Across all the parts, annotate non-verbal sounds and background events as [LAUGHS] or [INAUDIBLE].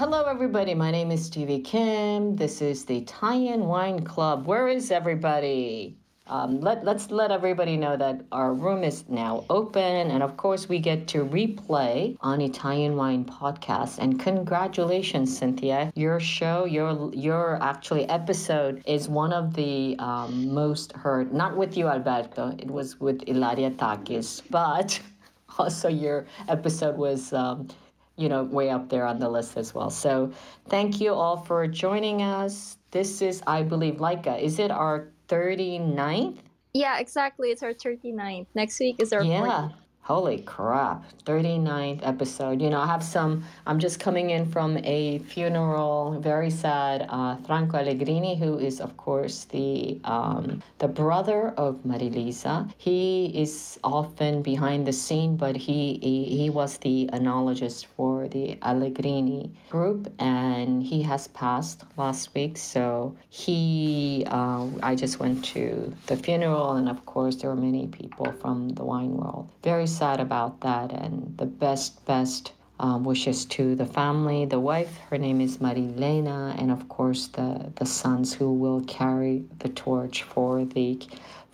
Hello, everybody. My name is Stevie Kim. This is the Italian Wine Club. Where is everybody? Um, let, let's let everybody know that our room is now open. And of course, we get to replay on Italian Wine Podcast. And congratulations, Cynthia. Your show, your, your actually episode is one of the um, most heard, not with you, Alberto, it was with Ilaria Takis, but [LAUGHS] also your episode was. Um, you know, way up there on the list as well. So thank you all for joining us. This is, I believe, Leica. Is it our 39th? Yeah, exactly. It's our 39th. Next week is our yeah. 40th. Holy crap. 39th episode. You know, I have some, I'm just coming in from a funeral, very sad. Uh, Franco Allegrini, who is, of course, the, um, the brother of Marilisa. He is often behind the scene, but he, he, he was the enologist for the Allegrini group, and he has passed last week. So he, uh, I just went to the funeral, and of course, there were many people from the wine world. Very sad about that, and the best, best um, wishes to the family, the wife, her name is Marilena, and of course the, the sons who will carry the torch for the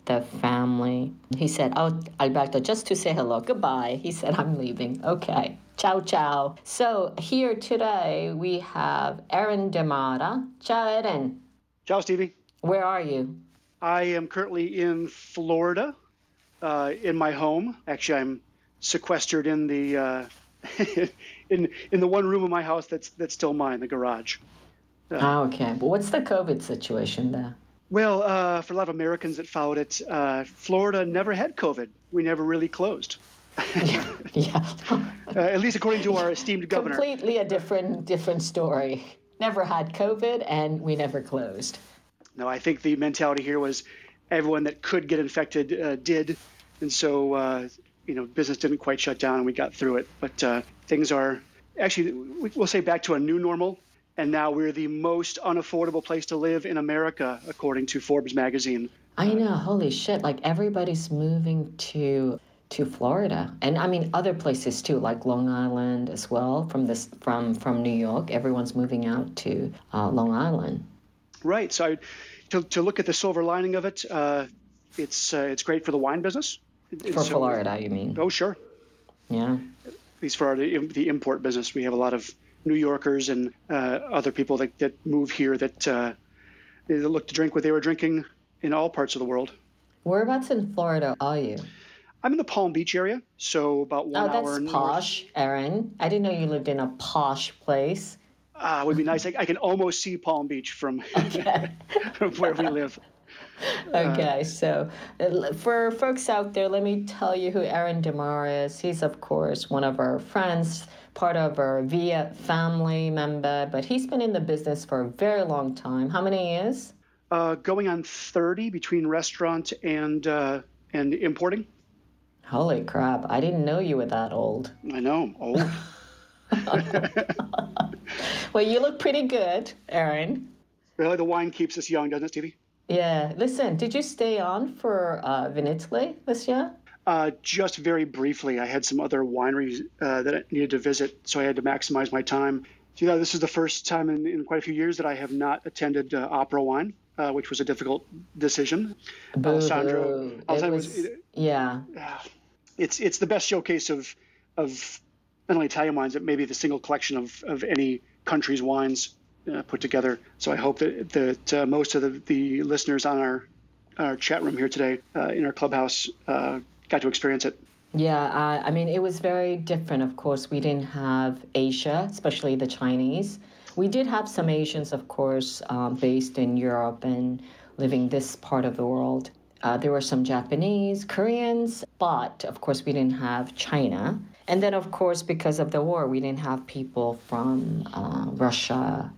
the family. He said, Oh, Alberto, just to say hello, goodbye. He said, I'm leaving. Okay. Ciao, ciao. So here today we have Erin Demara. Ciao, Erin. Ciao, Stevie. Where are you? I am currently in Florida uh, in my home. Actually, I'm sequestered in the uh, [LAUGHS] in in the one room of my house that's that's still mine, the garage. Uh, oh, okay. But what's the COVID situation there? Well, uh, for a lot of Americans that followed it, uh, Florida never had COVID. We never really closed. [LAUGHS] yeah. yeah. [LAUGHS] uh, at least according to our esteemed governor. Completely a different different story. Never had COVID, and we never closed. No, I think the mentality here was everyone that could get infected uh, did, and so uh, you know business didn't quite shut down, and we got through it. But uh, things are actually we'll say back to a new normal, and now we're the most unaffordable place to live in America, according to Forbes magazine. I know, holy shit! Like everybody's moving to to Florida, and I mean other places too, like Long Island as well. From this from from New York, everyone's moving out to uh, Long Island. Right. So. I, to, to look at the silver lining of it, uh, it's uh, it's great for the wine business. For Florida, you mean? Oh, sure. Yeah. At least for our, the import business, we have a lot of New Yorkers and uh, other people that, that move here that uh, they look to drink what they were drinking in all parts of the world. Whereabouts in Florida are you? I'm in the Palm Beach area, so about one oh, hour. Oh, that's posh, north. Erin. I didn't know you lived in a posh place. Ah, would be nice. I, I, can almost see Palm Beach from, okay. [LAUGHS] from where we live. Okay, uh, so uh, for folks out there, let me tell you who Aaron Demar is. He's, of course, one of our friends, part of our VIA family member, but he's been in the business for a very long time. How many years? Uh, going on 30 between restaurant and, uh, and importing. Holy crap, I didn't know you were that old. I know, old. [LAUGHS] well, you look pretty good, Aaron. Really, the wine keeps us young, doesn't it, Stevie? Yeah. Listen, did you stay on for uh, Vinitaly this year? Uh, just very briefly. I had some other wineries uh, that I needed to visit, so I had to maximize my time. So, yeah, this is the first time in, in quite a few years that I have not attended uh, Opera Wine, uh, which was a difficult decision. Alessandro, Alessandro was, was, yeah. It's it's the best showcase of of not only Italian wines, but maybe the single collection of, of any country's wines uh, put together. So I hope that, that uh, most of the, the listeners on our, our chat room here today uh, in our clubhouse uh, got to experience it. Yeah, I mean, it was very different. Of course, we didn't have Asia, especially the Chinese. We did have some Asians, of course, um, based in Europe and living this part of the world. Uh, there were some Japanese, Koreans, but of course, we didn't have China. And then, of course, because of the war, we didn't have people from uh, Russia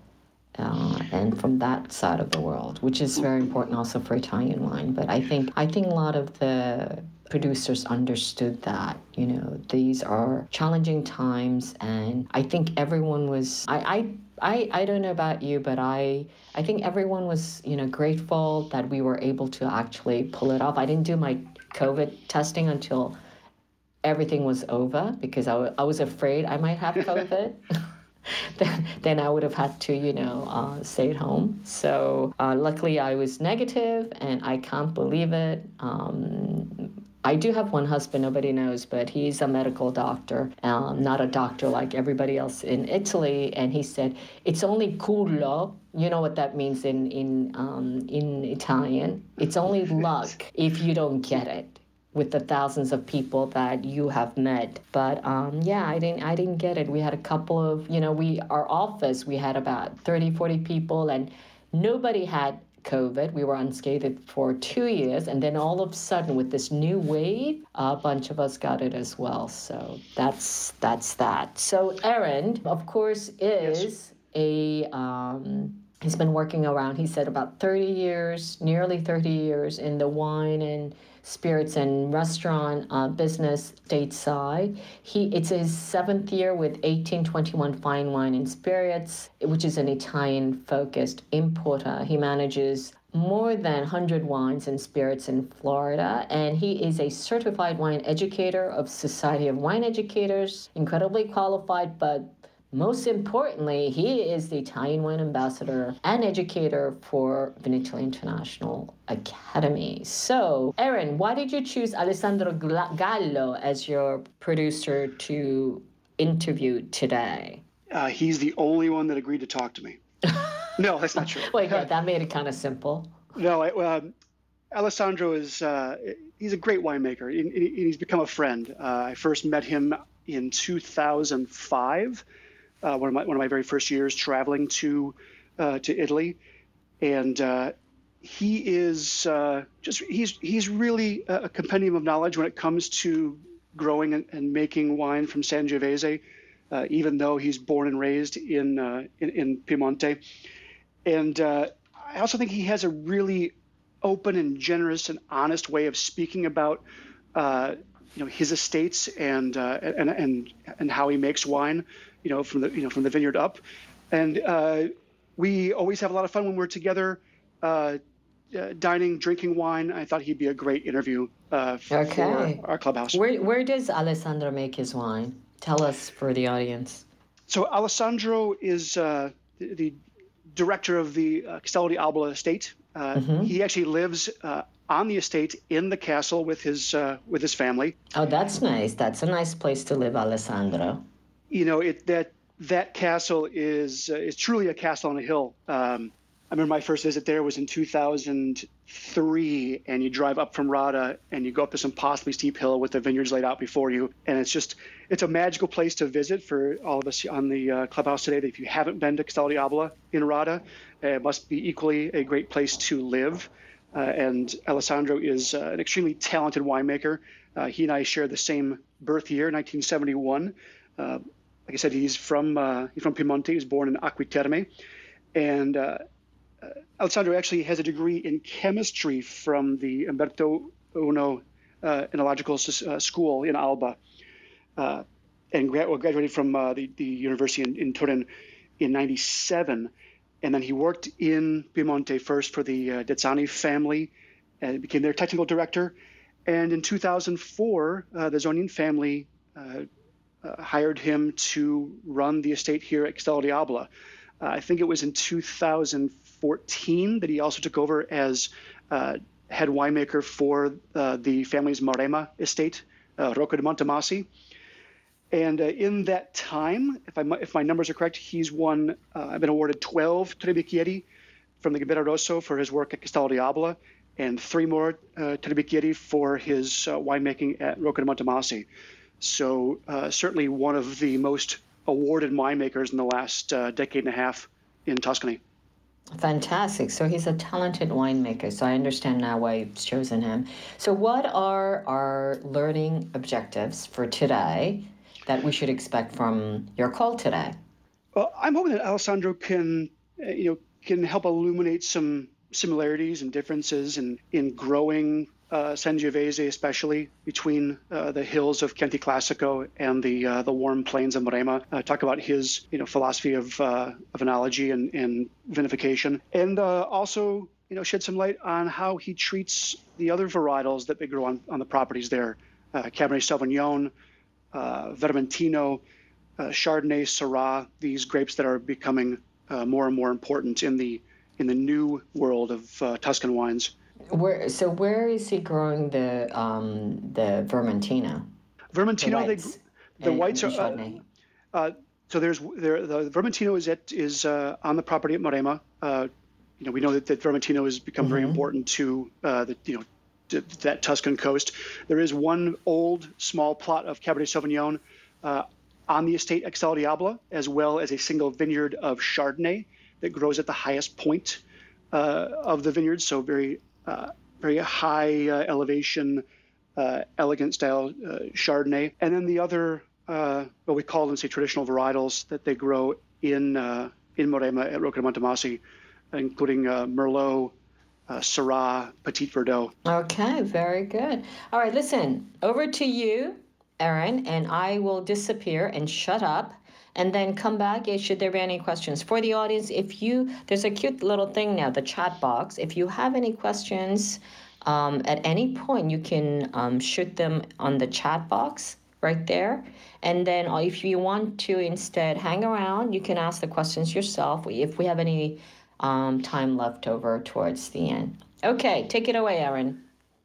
uh, and from that side of the world, which is very important also for Italian wine. But I think I think a lot of the producers understood that you know these are challenging times, and I think everyone was I. I I, I don't know about you, but I I think everyone was you know grateful that we were able to actually pull it off. I didn't do my COVID testing until everything was over because I, w- I was afraid I might have COVID. [LAUGHS] [LAUGHS] then, then I would have had to, you know, uh, stay at home. So uh, luckily I was negative and I can't believe it. Um, I do have one husband, nobody knows, but he's a medical doctor, um, not a doctor like everybody else in Italy. And he said, it's only culo. You know what that means in, in, um, in Italian? It's only [LAUGHS] luck if you don't get it with the thousands of people that you have met. But um, yeah, I didn't I didn't get it. We had a couple of, you know, we our office, we had about 30, 40 people and nobody had COVID. We were unscathed for two years, and then all of a sudden, with this new wave, a bunch of us got it as well. So that's that's that. So Aaron, of course, is yes. a um, he's been working around. He said about thirty years, nearly thirty years in the wine and spirits and restaurant uh, business stateside. He it's his seventh year with 1821 Fine Wine and Spirits, which is an Italian focused importer. He manages more than 100 wines and spirits in Florida, and he is a certified wine educator of Society of Wine Educators, incredibly qualified, but most importantly, he is the Italian wine ambassador and educator for Vinitaly International Academy. So, Aaron, why did you choose Alessandro Gallo as your producer to interview today? Uh, he's the only one that agreed to talk to me. [LAUGHS] no, that's not true. Wait, yeah, that made it kind of simple. No, I, um, Alessandro is uh, he's a great winemaker. And he's become a friend. Uh, I first met him in 2005 uh, one of my one of my very first years traveling to uh, to Italy, and uh, he is uh, just he's he's really a compendium of knowledge when it comes to growing and, and making wine from Sangiovese, uh, even though he's born and raised in uh, in, in, Piemonte, and I also think he has a really open and generous and honest way of speaking about you know his estates and and and and how he makes wine you know, from the you know from the vineyard up, and uh, we always have a lot of fun when we're together, uh, uh, dining, drinking wine. I thought he'd be a great interview uh, okay. for our clubhouse. Where where does Alessandro make his wine? Tell us for the audience. So Alessandro is uh, the, the, director of the uh, Castello di Albola estate. Uh, mm-hmm. He actually lives uh, on the estate in the castle with his uh, with his family. Oh, that's nice. That's a nice place to live, Alessandro you know, it that that castle is uh, is truly a castle on a hill. Um, I remember my first visit there was in 2003, and you drive up from Radda and you go up this impossibly steep hill with the vineyards laid out before you, and it's just it's a magical place to visit for all of us on the uh, clubhouse today. That if you haven't been to Castello di Albola in Radda, uh, it must be equally a great place to live. Uh, and Alessandro is uh, an extremely talented winemaker. Uh, he and I share the same birth year, 1971 like I said, he's from uh, he's from Piemonte. He was born in Acqui Terme, and uh, uh, Alessandro actually has a degree in chemistry from the Umberto Uno uh, Enological uh, School in Alba, uh, and gra- well, graduated from the, the university in, in Turin in '97. And then he worked in Piemonte first for the uh, Dezzani family and became their technical director. And in 2004, the Zonin family uh, hired him to run the estate here at Castello di Albola. Uh, I think it was in 2014 that he also took over as uh, head winemaker for uh, the family's Maremma estate, uh, Rocca di Montemassi. And uh, in that time, if, I, if my numbers are correct, he's won, I've been awarded 12 Tre Bicchieri from the Gambero Rosso for his work at Castello di Albola and three more uh, Tre Bicchieri for his winemaking at Rocca di Montemassi. So uh, certainly one of the most awarded winemakers in the last uh, decade and a half in Tuscany. Fantastic. So he's a talented winemaker. So I understand now why you've chosen him. So, what are our learning objectives for today that we should expect from your call today? Well, I'm hoping that Alessandro can, uh, you know, can help illuminate some similarities and differences in in growing uh, Sangiovese, especially between uh, the hills of Chianti Classico and the uh, the warm plains of Maremma. Uh, talk about his you know philosophy of uh, of enology and, and vinification, and uh, also you know shed some light on how he treats the other varietals that they grow on, on the properties there, Cabernet Sauvignon, Vermentino, Chardonnay, Syrah. These grapes that are becoming more and more important in the in the new world of Tuscan wines. Where so where is he growing the um the Vermentino? Vermentino, the whites, they, the whites are. Uh, uh, so there's there the Vermentino is at is uh, on the property at Maremma. Uh, you know we know that, that Vermentino has become mm-hmm. very important to uh, the you know to that Tuscan coast. There is one old small plot of Cabernet Sauvignon uh, on the estate Castello di Albola, as well as a single vineyard of Chardonnay that grows at the highest point of the vineyard. So very uh, very high uh, elevation, uh, elegant style Chardonnay. And then the other, what we call them, say, traditional varietals that they grow in in Maremma at Rocca di Montemassi, including Merlot, uh, Syrah, Petit Verdot. Okay, very good. All right, listen, over to you, Aaron, and I will disappear and shut up and then come back should there be any questions. For the audience if you there's a cute little thing now the chat box. If you have any questions um, at any point you can um, shoot them on the chat box right there. And then uh, if you want to instead hang around you can ask the questions yourself if we have any um, time left over towards the end. Okay take it away aaron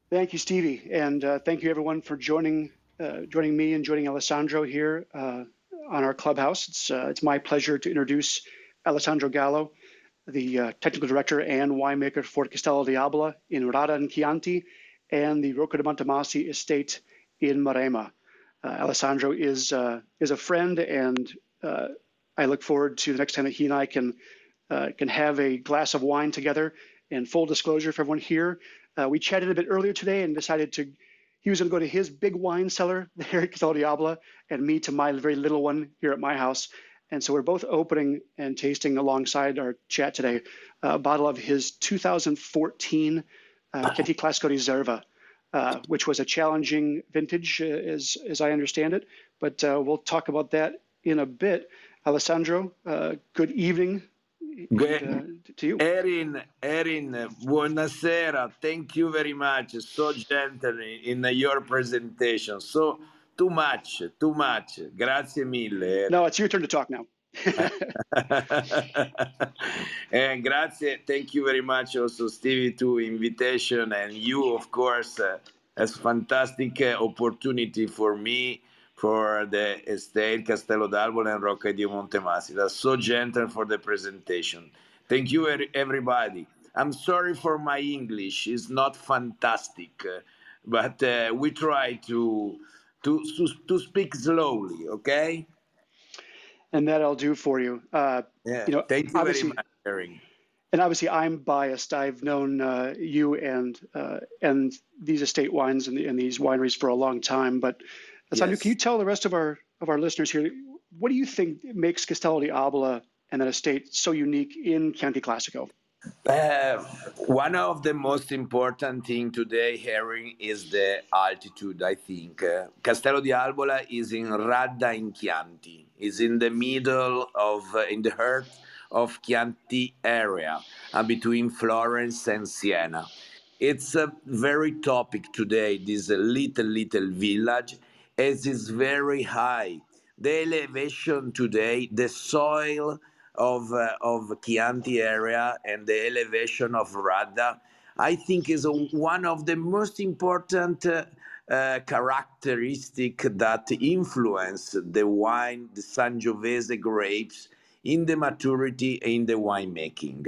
thank you stevie. And uh, thank you everyone for joining uh, joining me and joining alessandro here. Uh, on our clubhouse. It's, uh, it's my pleasure to introduce Alessandro Gallo, the uh, technical director and winemaker for Castello di Albola in Radda and Chianti and the Rocca di Montemassi estate in Maremma. Uh, Alessandro is, uh, is a friend, and uh, I look forward to the next time that he and I can, uh, can have a glass of wine together. And full disclosure for everyone here, we chatted a bit earlier today and decided to he was going to go to his big wine cellar [LAUGHS] there at Castello di Albola and me to my very little one here at my house. And so we're both opening and tasting alongside our chat today uh, a bottle of his 2014 uh, Chianti Classico Riserva, uh, which was a challenging vintage, uh, as, as I understand it. But uh, we'll talk about that in a bit. Alessandro, uh, good evening to you. Erin, Erin, buonasera. Thank you very much. So gentle in your presentation. So too much, too much. Grazie mille. No, it's your turn to talk now. [LAUGHS] and grazie, thank you very much also Stevie to invitation and you of course uh, as fantastic uh, opportunity for me for the estate Castello d'Albola and Rocca di Montemassi. That's so gentle for the presentation. Thank you, everybody. I'm sorry for my English; it's not fantastic, but uh, we try to, to to to speak slowly. Okay. And that I'll do for you. Uh, yeah. You know, thank you very much. And obviously, I'm biased. I've known uh, you and uh, and these estate wines and, and these wineries for a long time, but Asanu, yes. can you tell the rest of our of our listeners here what do you think makes Castello di Albola and that estate so unique in Chianti Classico? Uh, one of the most important thing today, Herring, is the altitude. I think uh, Castello di Albola is in Radda in Chianti. is in the middle of uh, in the heart of Chianti area, uh, between Florence and Siena. It's a very topic today. This little little village as is very high. The elevation today, the soil of, uh, of Chianti area and the elevation of Radda, I think is a, one of the most important uh, uh, characteristic that influence the wine, the Sangiovese grapes in the maturity in the winemaking.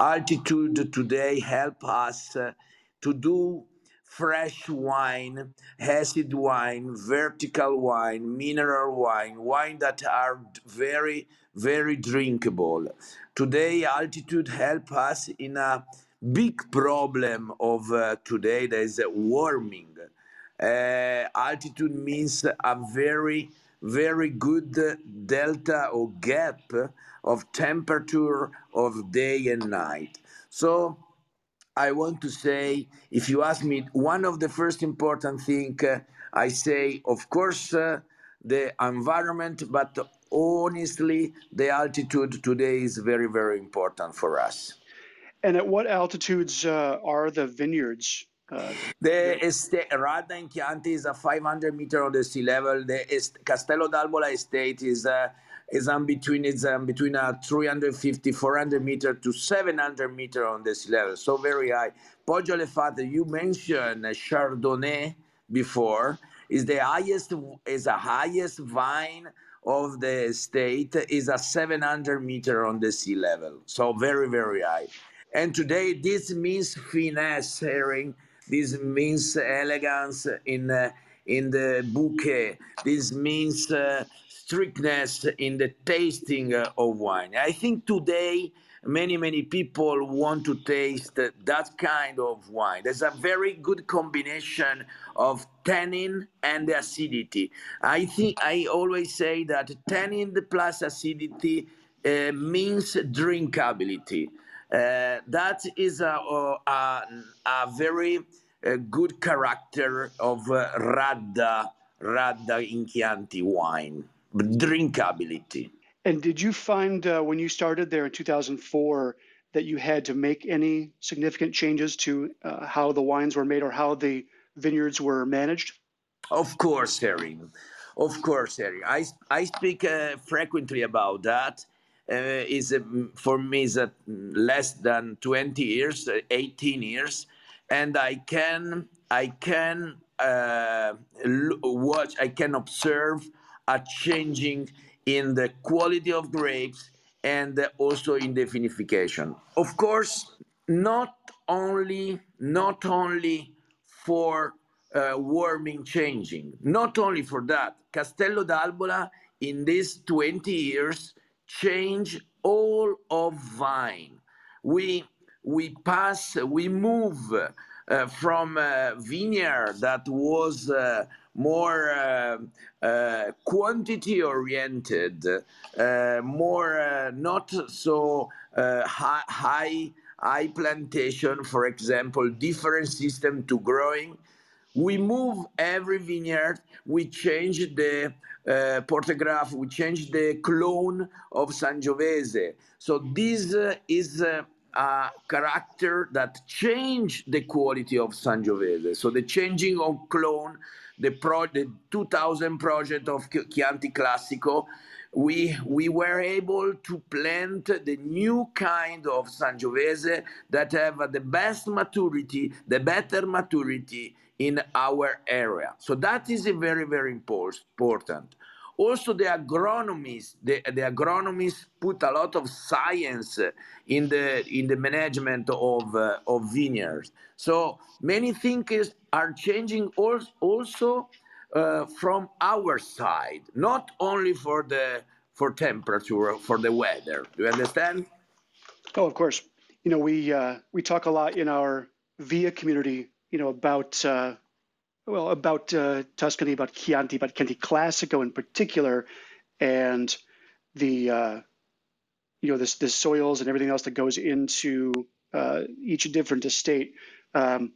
Altitude today help us uh, to do fresh wine, acid wine, vertical wine, mineral wine, wine that are very, very drinkable. Today, altitude help us in a big problem of uh, today. There is a warming. Uh, altitude means a very, very good delta or gap of temperature of day and night. So I want to say, if you ask me, one of the first important thing uh, I say, of course, uh, the environment, but honestly, the altitude today is very, very important for us. And at what altitudes uh, are the vineyards? Uh, the estate, Radda in Chianti is a 500 meter on the sea level. The est- Castello d'Albola estate is uh, is on between it's um, between a 350 400 meter to 700 meter on the sea level. So very high. Poggio Le Fate you mentioned Chardonnay before is the highest is the highest vine of the state is a 700 meter on the sea level. So very very high. And today this means finesse herring this means elegance in uh, in the bouquet. This means uh, strictness in the tasting uh, of wine. I think today many many people want to taste that kind of wine. There's a very good combination of tannin and acidity. I think I always say that tannin plus acidity uh, means drinkability. Uh, that is a, a, a very uh, good character of uh, Radda, Radda in Chianti wine drinkability. And did you find uh, when you started there in 2004 that you had to make any significant changes to uh, how the wines were made or how the vineyards were managed? Of course, Harry. Of course, Harry. I, I speak uh, frequently about that. Uh, is for me is less than 20 years, uh, 18 years, and I can I can uh, watch, I can observe are changing in the quality of grapes and also in the vinification. Of course, not only not only for uh, warming changing, not only for that. Castello d'Albola in these 20 years change all of vine. We we pass, we move uh, from a vineyard that was uh, more uh, uh, quantity oriented, uh, more uh, not so uh, high, high, high plantation, for example, different system to growing. We move every vineyard, we change the uh, Portograph, we change the clone of Sangiovese. So this is a character that change the quality of Sangiovese. So the changing of clone the, pro, the 2000 project of Chianti Classico, we, we were able to plant the new kind of Sangiovese that have the best maturity, the better maturity in our area. So that is very, very important. Also, the agronomists, the, the agronomists put a lot of science in the in the management of uh, of vineyards. So many things are changing also uh, from our side, not only for the for temperature, for the weather. Do you understand? Oh, of course. You know, we uh, we talk a lot in our VIA community, you know, about uh, well, about uh, Tuscany, about Chianti, about Chianti Classico in particular, and the uh, you know the, the soils and everything else that goes into uh, each different estate. Um,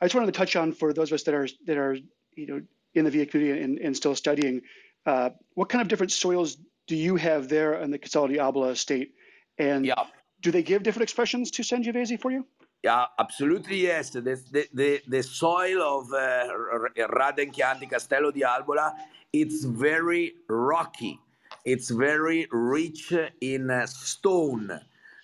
I just wanted to touch on for those of us that are that are you know in the VIA community and, and still studying, uh, what kind of different soils do you have there on the Castello di Albola estate, and yeah. do they give different expressions to Sangiovese for you? Yeah, absolutely yes. The, the, the, the soil of uh, Radda in Chianti, Castello di Albola, it's very rocky. It's very rich in uh, stone,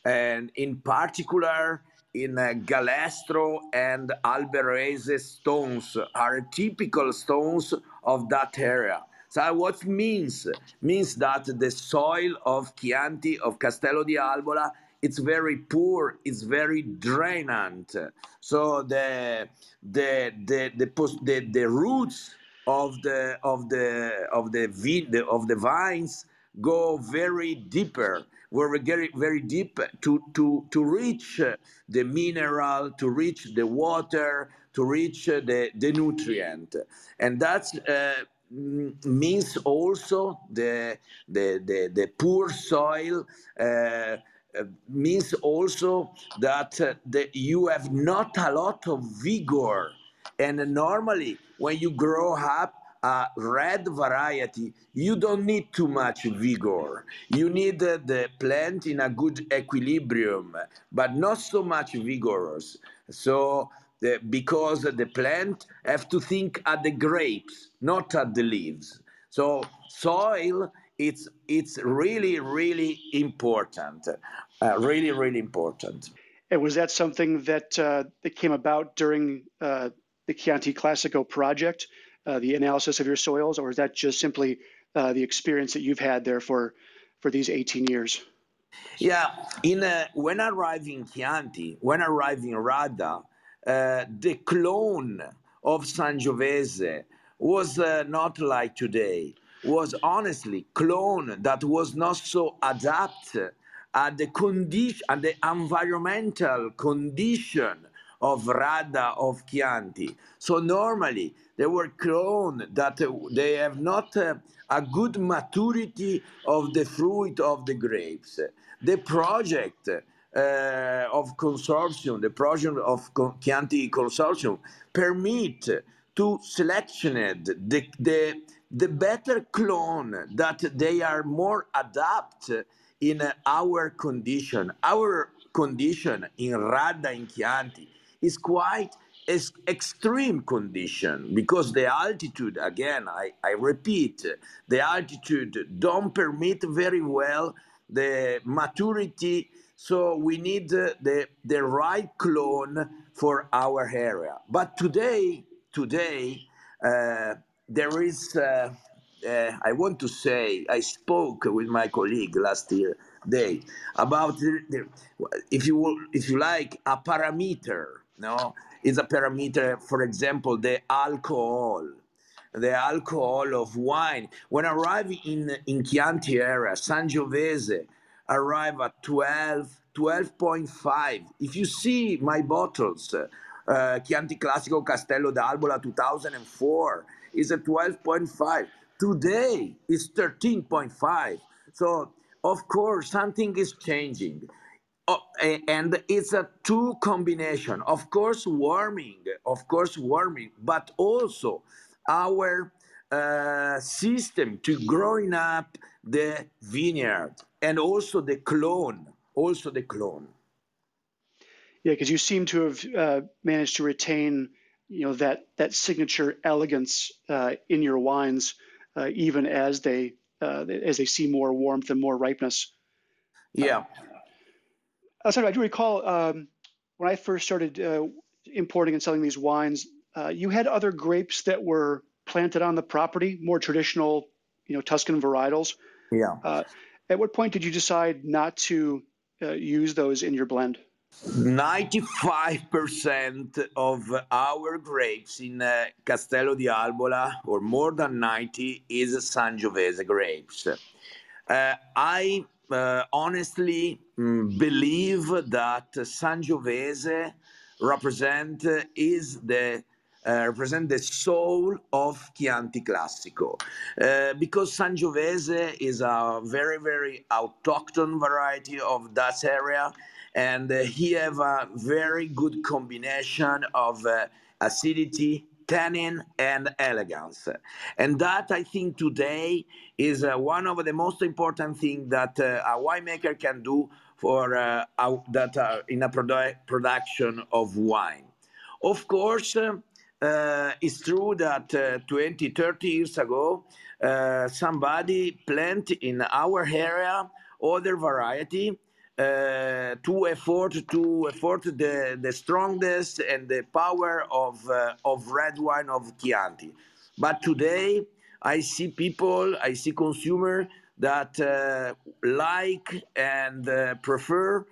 and in particular in uh, Galestro and Alberese stones are typical stones of that area. So what means means that the soil of Chianti of Castello di Albola it's very poor, it's very drainant. So the the the the, the, the roots of the of the of the, the of the vines go very deeper we're very very deep to to to reach the mineral to reach the water to reach the the nutrient and that uh, means also the the the, the poor soil uh, uh, means also that uh, the, you have not a lot of vigor. And normally, when you grow up a red variety, you don't need too much vigor. You need uh, the plant in a good equilibrium, but not so much vigorous. So, the, because the plant have to think at the grapes, not at the leaves. So, soil it's it's really really important, uh, really really important. And was that something that uh, that came about during uh, the Chianti Classico project, the analysis of your soils, or is that just simply uh, the experience that you've had there for for these 18 years? Yeah, in uh, when in Chianti, when I arrived in Radda, the clone of Sangiovese was not like today was honestly clone that was not so adapted at the condition and the environmental condition of Radda of Chianti. So normally they were clone that uh, they have not uh, a good maturity of the fruit of the grapes. The project uh, of consortium, the project of Chianti consortium, permit to selection the, the the better clone that they are more adapt in our condition. Our condition in Radda in Chianti is quite ex- extreme condition because the altitude, again, I, I repeat, the altitude don't permit very well the maturity. So we need the, the right clone for our area. But today, today, uh, there is, uh, uh, I want to say, I spoke with my colleague last year day about the, the, if you will, if you like a parameter. No, is a parameter. For example, the alcohol, the alcohol of wine. When arriving in in Chianti area, Sangiovese arrive at 12, 12.5. If you see my bottles, uh, Chianti Classico Castello d'Albola 2004 is a 12.5. Today it's 13.5. So of course something is changing. Oh, and it's a two combination. Of course, warming, of course, warming, but also our uh, system to growing up the vineyard and also the clone, also the clone. Yeah, because you seem to have uh, managed to retain you know that that signature elegance uh, in your wines, uh, even as they uh, as they see more warmth and more ripeness. Yeah. Uh, sorry, I do recall um, when I first started uh, importing and selling these wines, uh, you had other grapes that were planted on the property, more traditional, you know, Tuscan varietals. Yeah. at what point did you decide not to use those in your blend? 95% of our grapes in uh, Castello di Albola, or more than 90, is Sangiovese grapes. Uh, I uh, honestly believe that Sangiovese represent is the uh, represent the soul of Chianti Classico. Uh, because Sangiovese is a very very autochthon variety of that area and uh, he have a very good combination of uh, acidity tannin and elegance. And that i think today is uh, one of the most important things that uh, a winemaker can do for uh, that uh, in a produ- production of wine of course it's true that 20 30 years ago somebody planted in our area other variety uh, to afford to afford the, the strongest and the power of uh, of red wine of Chianti. But today I see people, I see consumer that uh, like and uh, prefer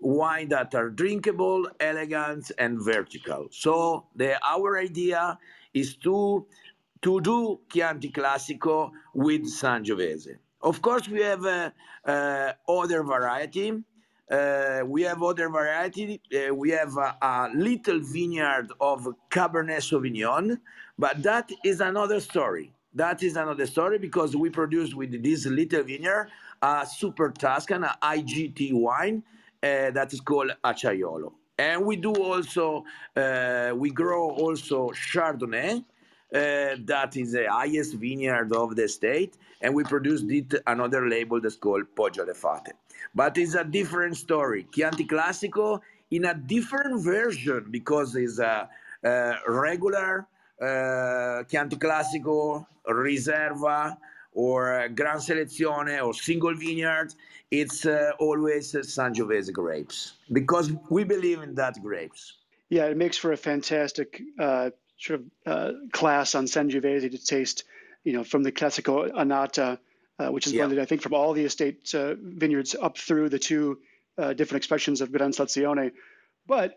wine that are drinkable, elegant, and vertical. So the our idea is to to do Chianti Classico with Sangiovese. Of course, we have uh, uh, other variety. Uh, we have other variety. Uh, we have a, a, little vineyard of Cabernet Sauvignon, but that is another story. That is another story because we produce with this little vineyard a Super Tuscan, a IGT wine uh, that is called Acciaiolo. And we do also, uh, we grow also Chardonnay, uh, that is the highest vineyard of the state, and we produced it another label that's called Poggio alle Fate. But it's a different story. Chianti Classico in a different version because it's a, a regular uh, Chianti Classico, Riserva, or Gran Selezione, or single vineyard. It's uh, always Sangiovese grapes because we believe in that grapes. Yeah, it makes for a fantastic uh, sort of uh, class on Sangiovese to taste, you know, from the Classico Annata, uh, which is yeah. blended, I think, from all the estate uh, vineyards up through the two uh, different expressions of Gran Selezione. But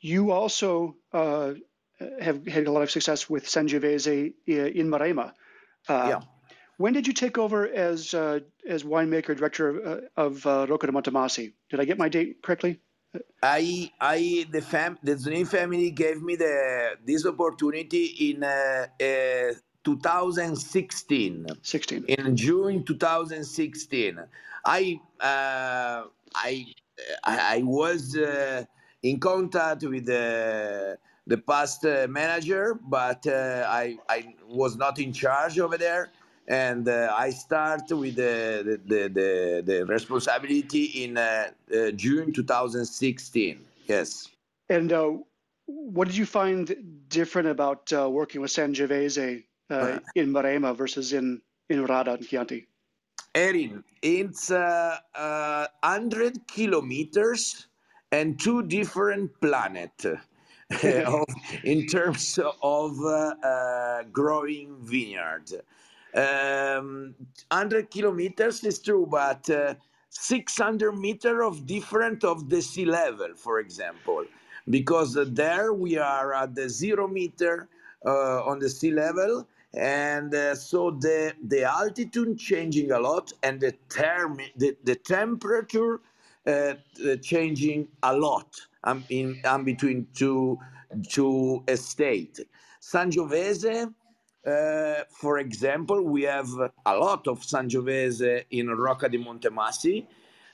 you also uh, have had a lot of success with Sangiovese in Maremma. Uh, yeah. When did you take over as as winemaker director of, of Rocca di Montemassi? Did I get my date correctly? I I the fam the Zonin family gave me the this opportunity in uh, uh, 2016. 16. In June 2016, I uh, I I was uh, in contact with the the past uh, manager, but uh, I I was not in charge over there and uh, I start with the the, the, the responsibility in uh, uh, June 2016. Yes. And uh, what did you find different about uh, working with Sangiovese uh, in Maremma versus in in Radda and Chianti? Erin, it's uh, 100 kilometers and two different [LAUGHS] planets. [LAUGHS] in terms of growing vineyard. Um, 100 kilometers is true, but uh, 600 meter of different of the sea level, for example, because uh, there we are at the zero meter uh, on the sea level, and uh, so the the altitude changing a lot, and the term the, the temperature uh, changing a lot um, in um, between two two estate. Sangiovese uh, for example, we have a lot of Sangiovese in Rocca di Montemassi.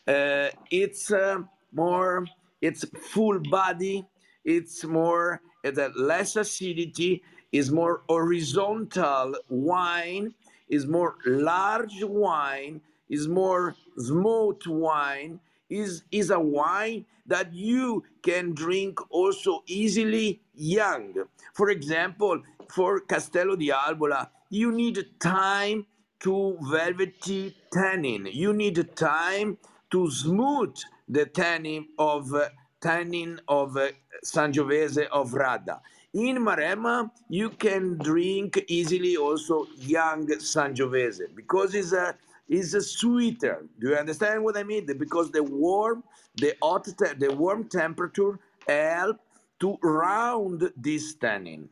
Uh, it's uh, more, it's full body, it's more, it's less acidity, is more horizontal wine, is more large wine, is more smooth wine, is, is a wine that you can drink also easily young. For example, for Castello di Albola, you need time to velvety tannin. You need time to smooth the tannin of uh, tannin of uh, Sangiovese of Radda. In Maremma, you can drink easily also young Sangiovese because it's a is sweeter. Do you understand what I mean? Because the warm, the hot, the warm temperature help to round this tannin.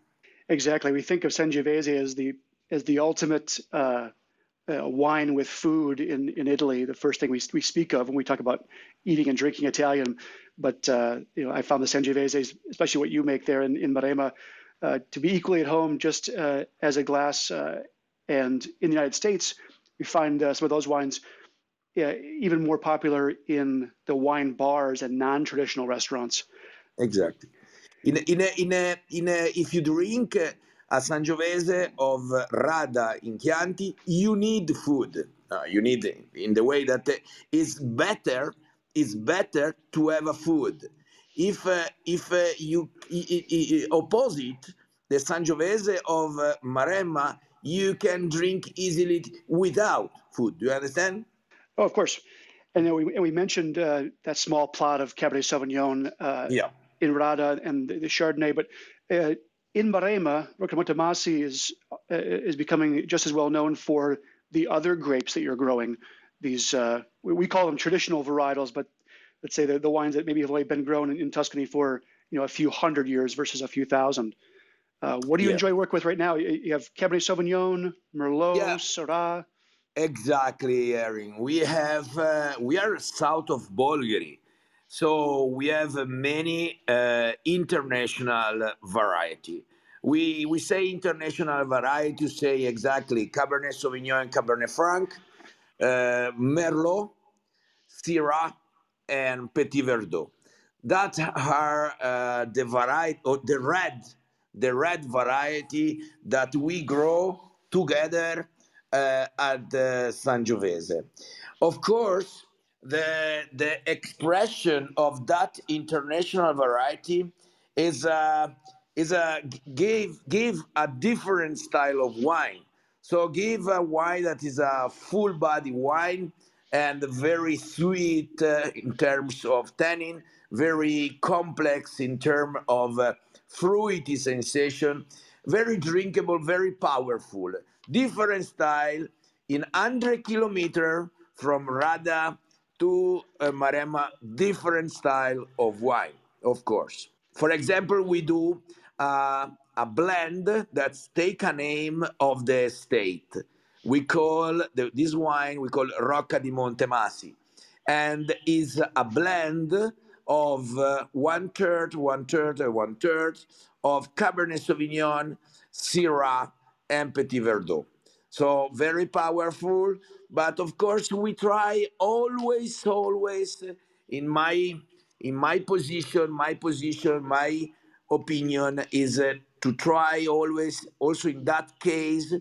Exactly. We think of Sangiovese as the as the ultimate uh, uh, wine with food in, in Italy. The first thing we, we speak of when we talk about eating and drinking Italian. But uh, you know, I found the Sangiovese, especially what you make there in, in Maremma, uh, to be equally at home just uh, as a glass. Uh, and in the United States, we find some of those wines even more popular in the wine bars and non-traditional restaurants. Exactly. In in a, in a, in a, if you drink a Sangiovese of Radda in Chianti, you need food. Uh, you need in the way that it's better. It's better to have a food. If uh, if uh, you opposite the Sangiovese of uh, Maremma, you can drink easily without food. Do you understand? Oh, of course. And then we, and we mentioned uh, that small plot of Cabernet Sauvignon. Uh, yeah in Radda and the, the Chardonnay. But uh, in Maremma, Rocca Montemassi is uh, is becoming just as well known for the other grapes that you're growing. These uh, we, we, call them traditional varietals, but let's say the, the wines that maybe have only been grown in, in Tuscany for you know a few hundred years versus a few thousand. Uh, what do you Yeah. enjoy working with right now? You, have Cabernet Sauvignon, Merlot, Yeah. Syrah. Exactly, Erin. We have uh, we are south of Bolgheri, so we have many uh, international variety. We we say international variety to say exactly Cabernet Sauvignon and Cabernet Franc, uh, Merlot, Syrah, and Petit Verdot. That are uh, the variety or the red, the red variety that we grow together uh, at uh, Sangiovese. Of course, the the expression of that international variety is a is a give give a different style of wine. So give a wine that is a full body wine and very sweet uh, in terms of tannin, very complex in terms of uh, fruity sensation, very drinkable, very powerful. Different style in 100 kilometer from Radda to uh, Maremma, different style of wine, of course. For example, we do uh, a blend that's take a name of the state. We call the, this wine we call Rocca di Montemassi, and is a blend of uh, one third, one third, and one third of Cabernet Sauvignon, Syrah, and Petit Verdot. So very powerful, but of course we try always, always in my in my position, my position, my opinion is uh, to try always also in that case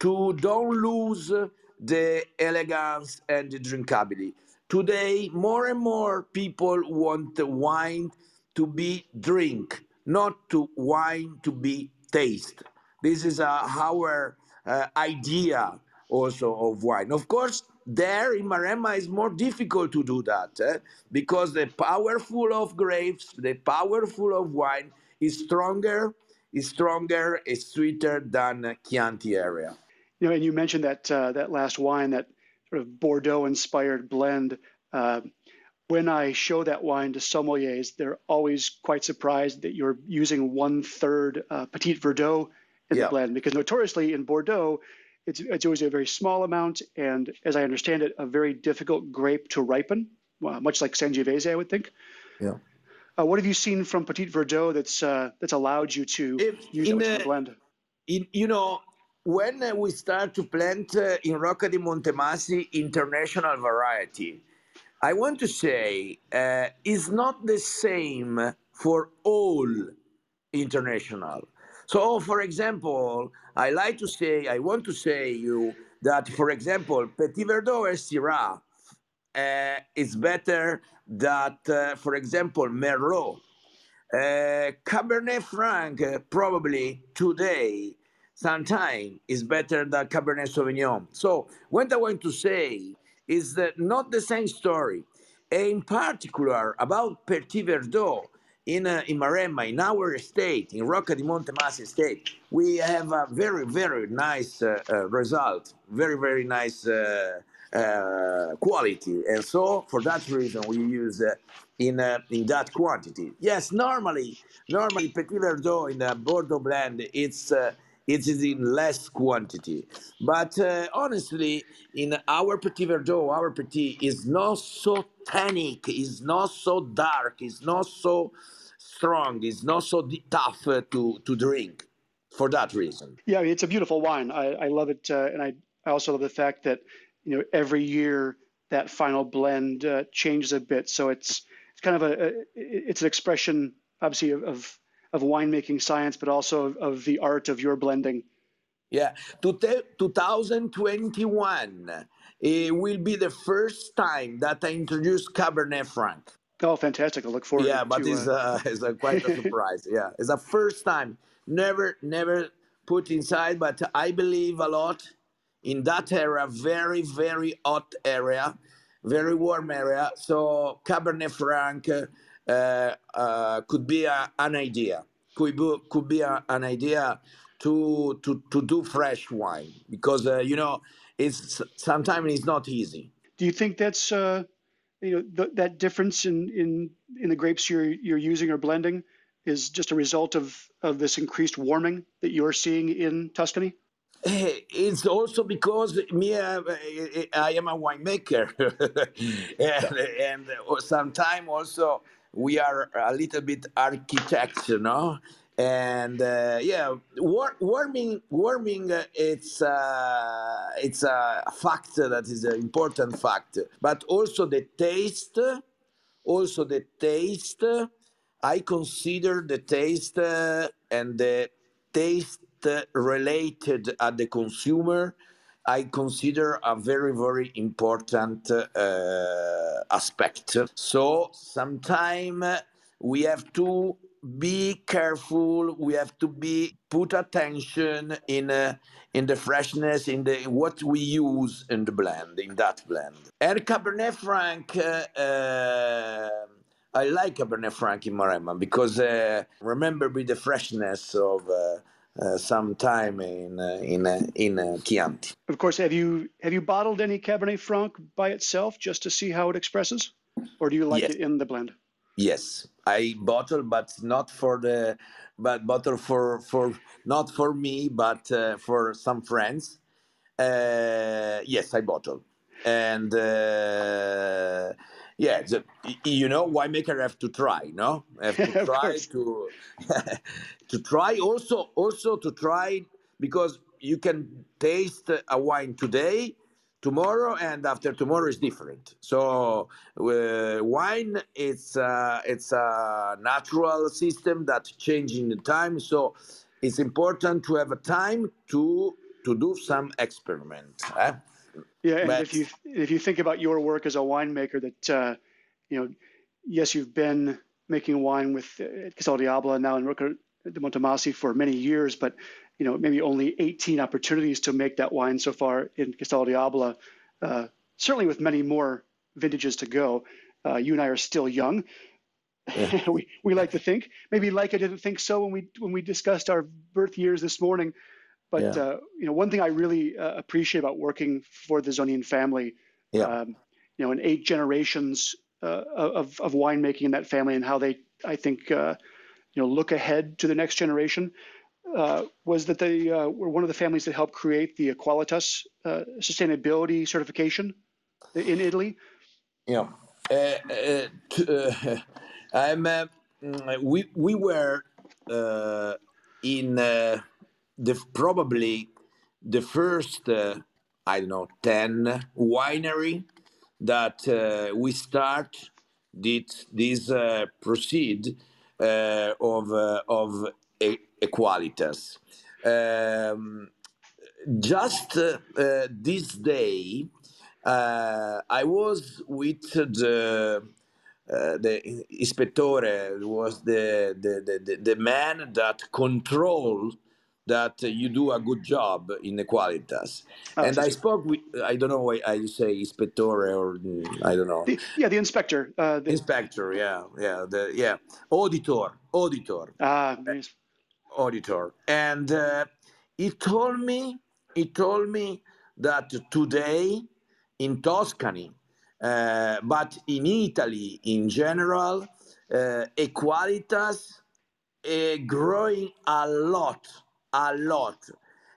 to don't lose the elegance and the drinkability. Today, more and more people want wine to be drink, not to wine to be taste. This is uh, our uh, idea also of wine. Of course, there in Maremma is more difficult to do that eh, because the powerful of grapes, the powerful of wine is stronger, is stronger, is sweeter than Chianti area. You know, and you mentioned that uh, that last wine, that sort of Bordeaux-inspired blend. Uh, when I show that wine to sommeliers, they're always quite surprised that you're using one third uh, Petit Verdot in Yeah. the blend because notoriously in Bordeaux, it's, it's always a very small amount, and as I understand it, a very difficult grape to ripen, uh, much like Sangiovese, I would think. Yeah. Uh, what have you seen from Petit Verdot that's uh, that's allowed you to If use that the blend? in, you know, when uh, we start to plant uh, in Rocca di Montemassi international variety, I want to say uh, it's not the same for all international. So, for example, I like to say, I want to say you that, for example, Petit Verdot and Syrah uh, is better that, uh, for example, Merlot. Uh, Cabernet Franc uh, probably today, sometime, is better than Cabernet Sauvignon. So what I want to say is that not the same story. In particular, about Petit Verdot in, uh, in Maremma, in our estate, in Rocca di Montemassi estate, we have a very, very nice uh, uh, result, very, very nice uh, uh, quality. And so for that reason, we use uh, in in that quantity. Yes, normally, normally Petit Verdot in the Bordeaux blend, it's it is in less quantity. But uh, honestly, in our Petit Verdot, our Petit is not so tannic, is not so dark, is not so strong, is not so di- tough uh, to to drink. For that reason. Yeah, it's a beautiful wine. I, I love it, uh, and I, I also love the fact that you know every year that final blend uh, changes a bit. So it's it's kind of a, a it's an expression, obviously, of of, of winemaking science, but also of, of the art of your blending. Yeah, to te- 2021 it will be the first time that I introduce Cabernet Franc. Oh, fantastic! I look forward. Yeah, to, but it's, uh, uh, it's a quite a surprise. [LAUGHS] Yeah, it's the first time. Never, never put inside, but I believe a lot in that area. Very, very hot area, very warm area. So Cabernet Franc uh, uh, could be a, an idea. Could be, could be a, an idea to to to do fresh wine because uh, you know it's sometimes it's not easy. do you think that's uh, you know th- that difference in, in in the grapes you're you're using or blending is just a result of of this increased warming that you're seeing in Tuscany? Eh, It's also because me, uh, I am a winemaker, [LAUGHS] and, and sometimes also we are a little bit architects, you know. And uh, yeah, war- warming, warming, uh, it's uh, it's a fact that is an important fact, but also the taste also the taste i consider the taste uh, and the taste related at the consumer i consider a very very important uh, aspect. So sometime we have to be careful we have to be put attention in uh, in the freshness in the what we use in the blend in that blend. And cabernet franc uh, uh, i like cabernet franc in maremma because uh, remember with the freshness of uh, uh, some time in uh, in uh, in uh, Chianti. Of course, have you have you bottled any Cabernet Franc by itself just to see how it expresses, or do you like Yes. it in the blend? Yes, I bottle, but not for the, but bottle for for not for me, but uh, for some friends. Uh, yes, I bottle, and uh, yeah, the, you know, winemaker have to try, no, have to [LAUGHS] try to [LAUGHS] to try also also to try because you can taste a wine today tomorrow and after tomorrow is different. So uh, wine it's uh, it's a natural system that changing the time so it's important to have a time to to do some experiment eh? Yeah, and if you if you think about your work as a winemaker, that uh, you know, yes, you've been making wine with uh, Castello d'Albola now in Rocca di Montemassi for many years, but you know, maybe only 18 opportunities to make that wine so far in Castello d'Albola. Uh, certainly, with many more vintages to go. Uh, you and I are still young. [LAUGHS] we we like to think. Maybe like I didn't think so when we when we discussed our birth years this morning. But Yeah. uh, you know, one thing I really uh, appreciate about working for the Zonin family, Yeah. um, you know, in eight generations uh, of of winemaking in that family, and how they, I think, uh, you know, look ahead to the next generation, uh, was that they uh, were one of the families that helped create the Equalitas uh, sustainability certification in Italy. Yeah. Uh, uh, t- uh, [LAUGHS] I'm. We we were uh, in uh, the probably the first uh, I don't know ten winery that uh, we start did this uh, proceed uh, of uh, of equalitas. Um, just uh, this day, I was with the uh, the ispettore was the the, the, the man that control that you do a good job in the qualitas. Oh, and I spoke with I don't know why I say ispettore or I don't know The, yeah, the inspector. Uh, the, inspector. Yeah, yeah, the yeah auditor, auditor ah, nice. auditor and uh, he told me he told me that today in tuscany uh, but in italy in general uh, equalitas uh, growing a lot a lot.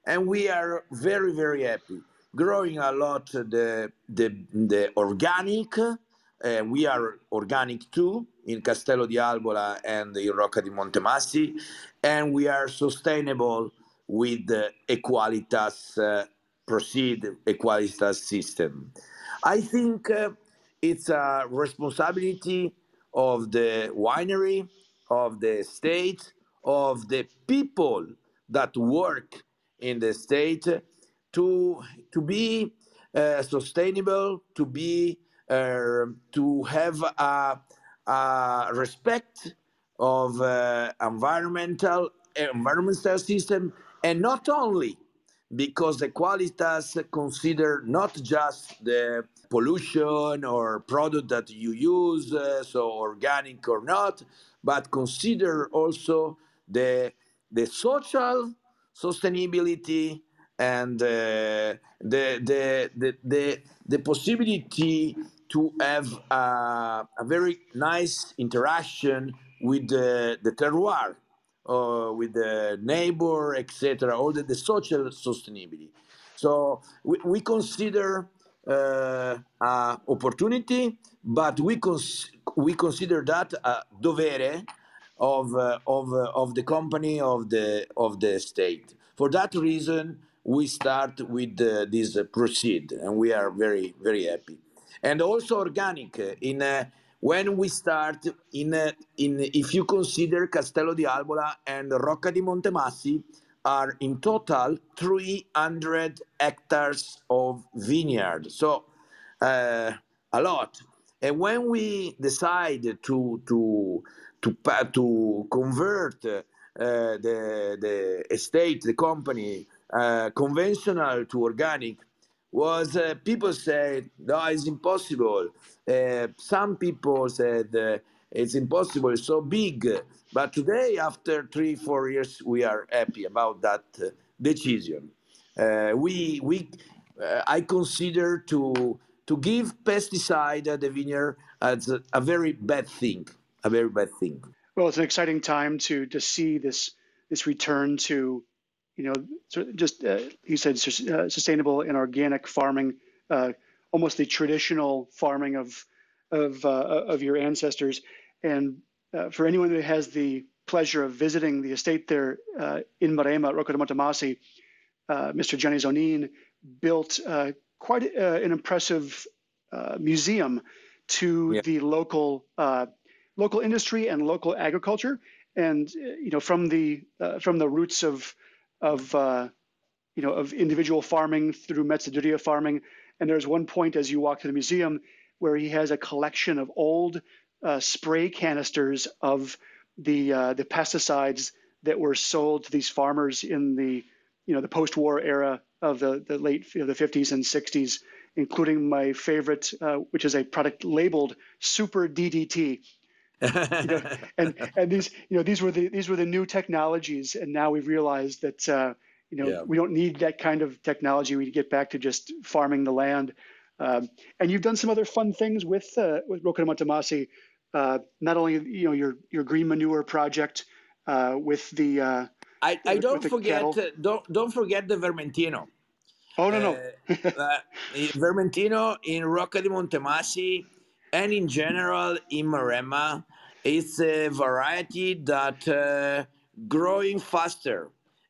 And we are very very happy. Growing a lot the the, the organic uh, we are organic too in Castello di Albola and in Rocca di Montemassi, and we are sustainable with the Equalitas uh, Proceed Equalitas system. I think uh, it's a responsibility of the winery, of the state, of the people that work in the state to to be uh, sustainable, to be uh, to have a, a respect of uh, environmental environmental system, and not only because the qualitas consider not just the pollution or product that you use, uh, so organic or not, but consider also the the social sustainability and uh, the, the the the the possibility to have a, a very nice interaction with the, the terroir, uh, with the neighbor, etc., all the, the social sustainability. So we, we consider uh, uh, opportunity, but we, cons- we consider that a dovere of, uh, of, uh, of the company, of the, of the state. For that reason, we start with uh, this proceed, and we are very, very happy. And also organic in when we start in in if you consider Castello di Albola and Rocca di Montemassi are in total 300 hectares of vineyard. So uh, a lot. And when we decide to to to to convert uh, the the estate, the company, uh, conventional to organic, was uh, people said no, it's impossible. Some people said it's impossible, it's so big. But today, after three, four years, we are happy about that decision. We, we, I consider to to give pesticide at the vineyard as a, a, very bad thing, a very bad thing. Well, it's an exciting time to to see this this return to, you know, just uh, you said uh, sustainable and organic farming, uh, almost the traditional farming of of of your ancestors, and uh, for anyone who has the pleasure of visiting the estate there uh, in Maremma at Rocca di Montemassi, uh, Mr. Gianni Zonin built uh, quite an impressive uh, museum to yeah. the local local industry and local agriculture, and you know from the from the roots of of you know of individual farming through mezzadoria farming. And there's one point as you walk to the museum where he has a collection of old uh, spray canisters of the uh, the pesticides that were sold to these farmers in the you know the post-war era of the the late you know, the 50s and 60s, including my favorite, uh, which is a product labeled Super DDT. [LAUGHS] you know, and [LAUGHS] and these you know these were the these were the new technologies, and now we've realized that uh, you know yeah. we don't need that kind of technology. We get back to just farming the land. Um, and you've done some other fun things with uh, with Rocca Montemassi uh, not only you know your your green manure project uh, with the uh, I, I don't forget uh, don't don't forget the Vermentino. Oh no no, uh, Vermentino in Rocca di Montemassi and in general in Maremma, it's a variety that uh, growing faster,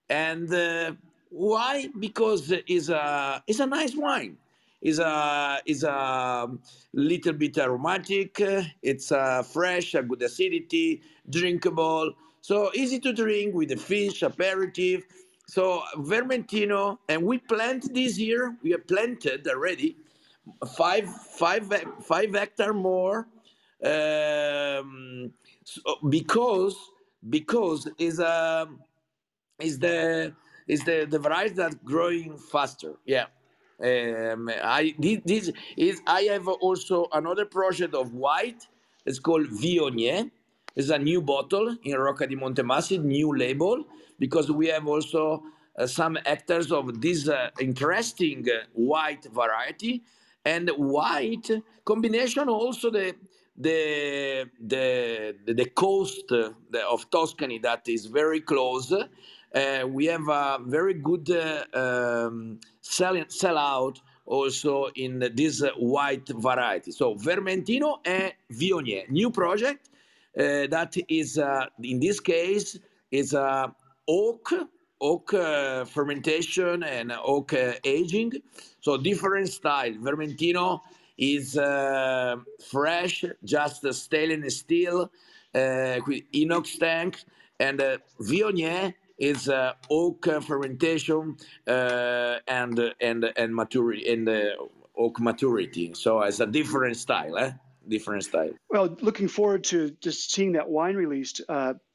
and why? Because it's a it's a nice wine is a is a little bit aromatic. It's a fresh, a good acidity, drinkable. So easy to drink with the fish, aperitif. So Vermentino, and we plant this year. We have planted already five five five hectare more um, so because because is a is the is the the variety that growing faster. Yeah. Um, I this is I have also another project of white. It's called Viognier. It's a new bottle in Rocca di Montemassi, new label, because we have also uh, some hectares of this uh, interesting uh, white variety and white combination also the the the the coast uh, of Tuscany that is very close uh, we have a very good uh, um, sell, sell out also in this white variety. So Vermentino and Viognier, new project uh, that is uh, in this case is a oak oak uh, fermentation and oak uh, aging. So different style. Vermentino is fresh, just stainless steel, with inox tank, and Viognier is uh, oak fermentation uh, and and and maturity the oak maturity. So it's a different style, eh? Different style. Well, looking forward to just seeing that wine released.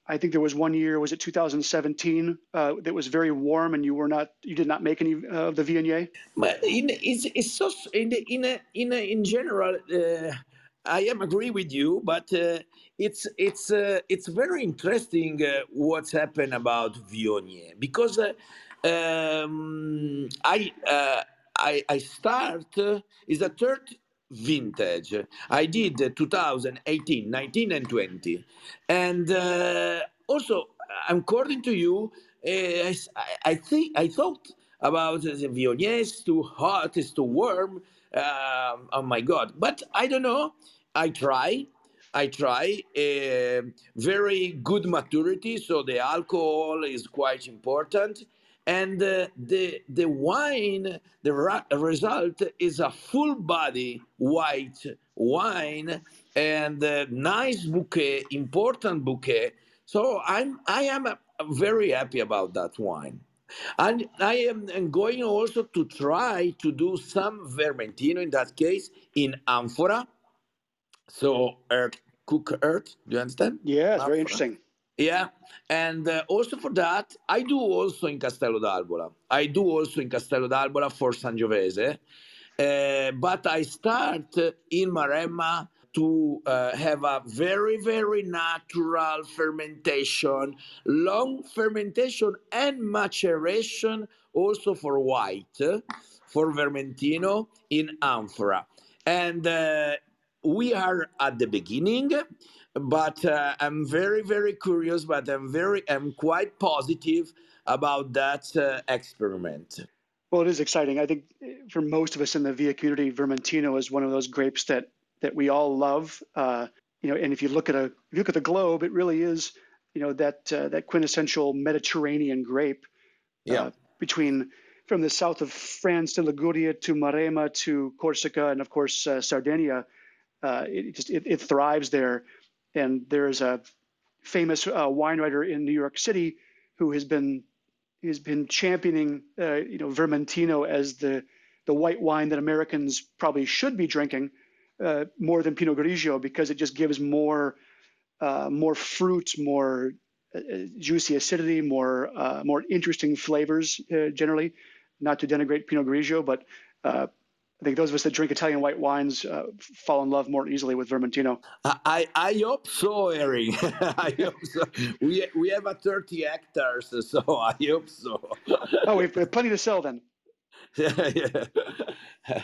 I think there was one year, was it 2017, uh, that was very warm, and you were not, you did not make any uh, of the Viognier. But in, it's, it's so in in in in general. Uh, I am agree with you, but uh, it's it's uh, it's very interesting uh, what's happened about Viognier because um, I, I I start is the third vintage. I did 2018, 19, and 20. And uh, also, according to you, uh, I, I think I thought about the Viognier too hot, it's too warm. Um, oh my God! But I don't know. I try. I try. Uh, very good maturity, so the alcohol is quite important and uh, the the wine the ra- result is a full body white wine and a nice bouquet important bouquet. So i'm i am uh, very happy about that wine. And i am going also to try to do some vermentino in that case in amphora so earth cook earth do you understand? Yeah, it's very amphora interesting. Yeah, and uh, also for that, I do also in Castello d'Albola. I do also in Castello d'Albola for Sangiovese, uh, but I start in Maremma to uh, have a very, very natural fermentation, long fermentation and maturation also for white, for Vermentino in amphora. And uh, we are at the beginning but uh, i'm very very curious but i'm very i'm quite positive about that uh, experiment Well, it is exciting. I think eh, for most of us in the Via community, Vermentino is one of those grapes that that we all love. Uh, you know, and if you look at a you look at the globe, it really is you know that uh, that quintessential Mediterranean grape yeah uh, between from the south of France to Liguria to Maremma to Corsica and of course uh, Sardinia. Uh, it just it, it thrives there. And there's a famous uh, wine writer in New York City who has been has been championing uh, you know Vermentino as the the white wine that Americans probably should be drinking uh, more than Pinot Grigio because it just gives more uh, more fruit, more uh, juicy acidity, more uh, more interesting flavors uh, generally. Not to denigrate Pinot Grigio, but uh, I think those of us that drink Italian white wines uh, fall in love more easily with Vermentino. I, I hope so, Eric. [LAUGHS] I hope so. We we have a 30 hectares, so I hope so. Oh, we have plenty to sell then. yeah, [LAUGHS] yeah.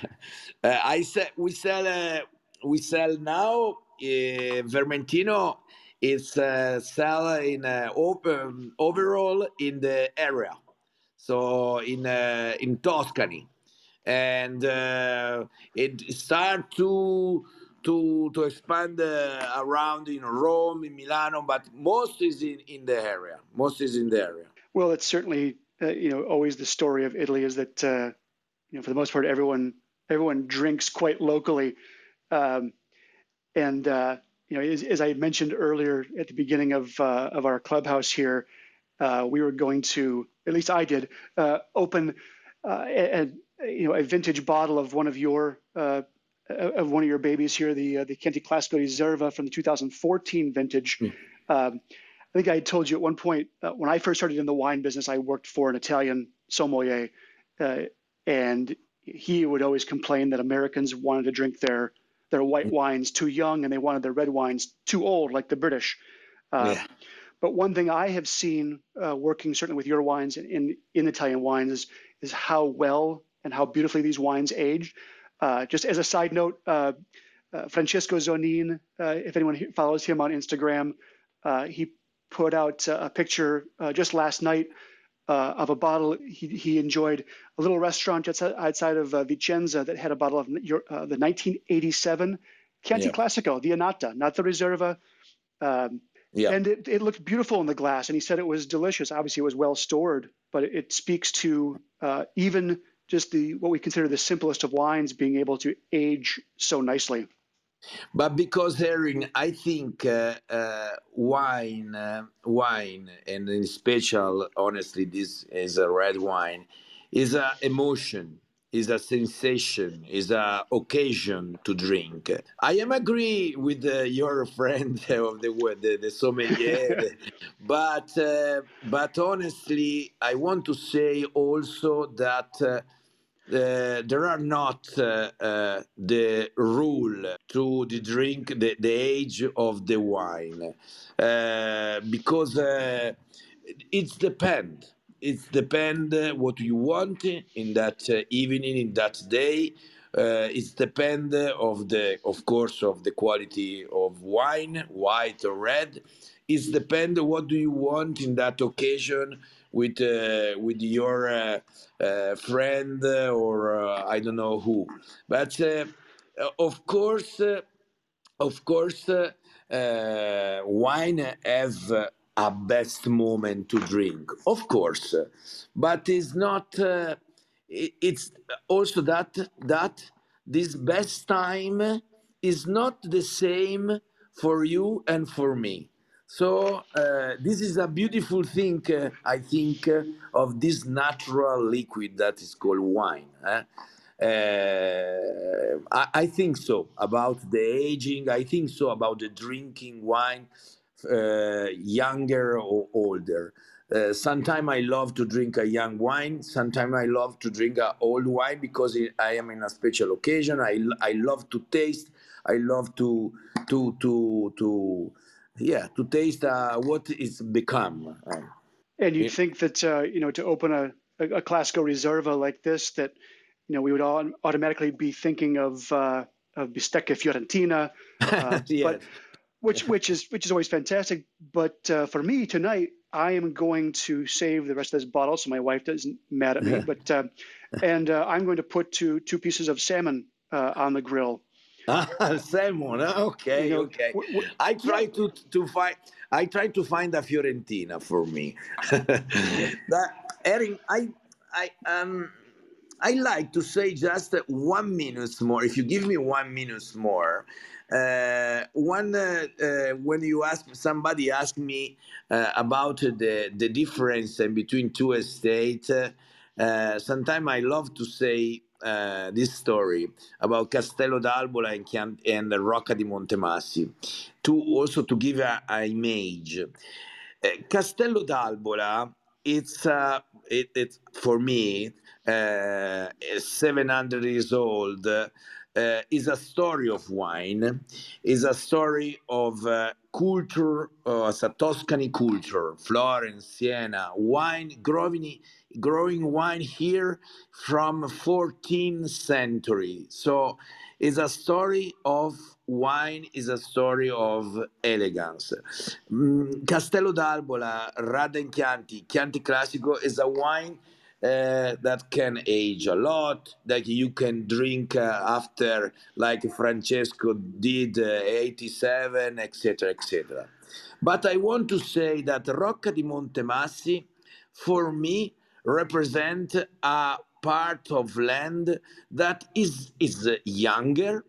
Uh, I said we sell uh, we sell now uh, Vermentino is uh, sell in uh, op- um, overall in the area, so in uh, in Tuscany, and uh, it start to to to expand uh, around in Rome, in Milano, but most is in in the area. Most is in the area. Well, it's certainly uh, you know always the story of Italy is that uh, you know for the most part everyone everyone drinks quite locally, um, and uh, you know as, as I mentioned earlier at the beginning of uh, of our clubhouse here, uh, we were going to at least I did open uh, a, a- you know a vintage bottle of one of your uh, of one of your babies here, the uh, the Chianti Classico Reserva from the 2014 vintage. Mm. Um, I think I told you at one point uh, when I first started in the wine business, I worked for an Italian sommelier, uh, and he would always complain that Americans wanted to drink their their white wines too young and they wanted their red wines too old, like the British. Uh, Yeah. But one thing I have seen uh, working certainly with your wines and in, in Italian wines is, is how well and how beautifully these wines age. Uh, just as a side note, uh, uh, Francesco Zonin, uh, if anyone follows him on Instagram, uh, he put out a picture uh, just last night uh, of a bottle he, he enjoyed. A little restaurant just outside of uh, Vicenza that had a bottle of uh, the 1987 Chianti Yeah. Classico, the Annata, not the Reserva. Um, Yeah. and it, it looked beautiful in the glass and he said it was delicious obviously it was well stored but it, it speaks to uh, even just the what we consider the simplest of wines being able to age so nicely But because Herring, I think uh, uh, wine, uh, wine, and in special, honestly, this is a red wine, is a emotion, is a sensation, is a occasion to drink. I am agree with uh, your [LAUGHS] friend of the word, the, the sommelier, [LAUGHS] but uh, but honestly, I want to say also that. Uh, there are not uh, uh, the rule to the drink the, the age of the wine because it's depend it's depend what you want in that evening in that day Uh, it depends of the, of course, of the quality of wine, white or red. It depends what do you want in that occasion with uh, with your uh, uh, friend uh, or uh, I don't know who. But uh, of course, of course, wine have a best moment to drink, of course, but it's not it's also that that this best time is not the same for you and for me so uh, this is a beautiful thing uh, i think uh, of this natural liquid that is called wine eh? Uh, I, I, think so about the aging i think so about the drinking wine uh, younger or older uh, sometimes I love to drink a young wine. Sometimes I love to drink an old wine because I am in a special occasion. I, I love to taste. I love to to to to yeah to taste uh, what it's become. And you think that uh, you know to open a, a classical reserva like this that you know we would all automatically be thinking of uh, of bistecca fiorentina, uh, [LAUGHS] yes. but which which is which is always fantastic. But uh, for me tonight, I am going to save the rest of this bottle so my wife doesn't mad at me. but uh, and uh, I'm going to put two two pieces of salmon uh, on the grill. Ah, [LAUGHS] salmon. Okay, you know, okay. I try yeah. to to find. I try to find a Fiorentina for me. [LAUGHS] but Erin, I I um. I like to say just one minute more. If you give me one minute more, uh, one uh, uh, when you ask somebody asked me uh, about the the difference between two estates. Uh, sometimes I love to say uh, this story about Castello d'Albola and, Chian- and Rocca di Montemassi to also to give an image. Castello d'Albola, it's it, it's for me 700 years old. Uh, is a story of wine, is a story of uh, culture, uh, as a Tuscany culture, Florence, Siena, wine, growing, growing wine here from 14th century. So it's a story of wine, is a story of elegance. Mm, Castello d'Albola, Radda in Chianti, Chianti Classico is a wine uh, that can age a lot, that you can drink uh, after, like Francesco did, uh, 87, etc., etc. But I want to say that Rocca di Montemassi, for me, represent a part of land that is is younger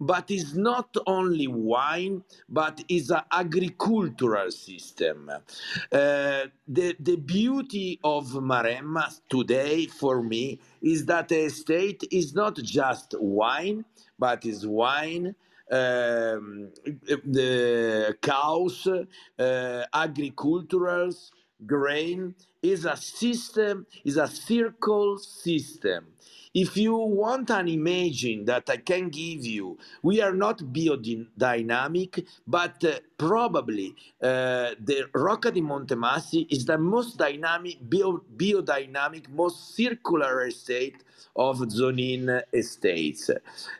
but is not only wine, but is an agricultural system. Uh, the, the beauty of Maremma today for me is that the estate is not just wine, but is wine, um, the cows, uh, agriculturals, grain, is a system, is a circle system if you want an imaging that I can give you, we are not biodynamic, but uh, probably uh, the Rocca di Montemassi is the most dynamic, bio, biodynamic, most circular estate of Zonin estates.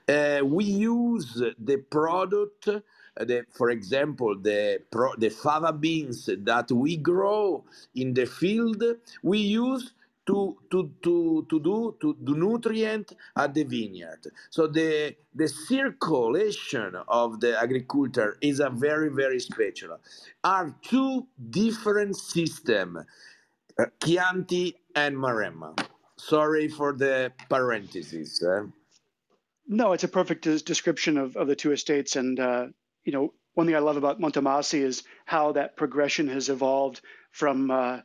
Uh, we use the product the, for example, the pro, the fava beans that we grow in the field, we use to, to, to, to do to do nutrient at the vineyard. So the the circulation of the agriculture is a very very special. Are two different system, uh, Chianti and Maremma. Sorry for the parentheses. Eh? No, it's a perfect description of, of the two estates. And, uh, you know, one thing I love about Montemassi is how that progression has evolved from uh,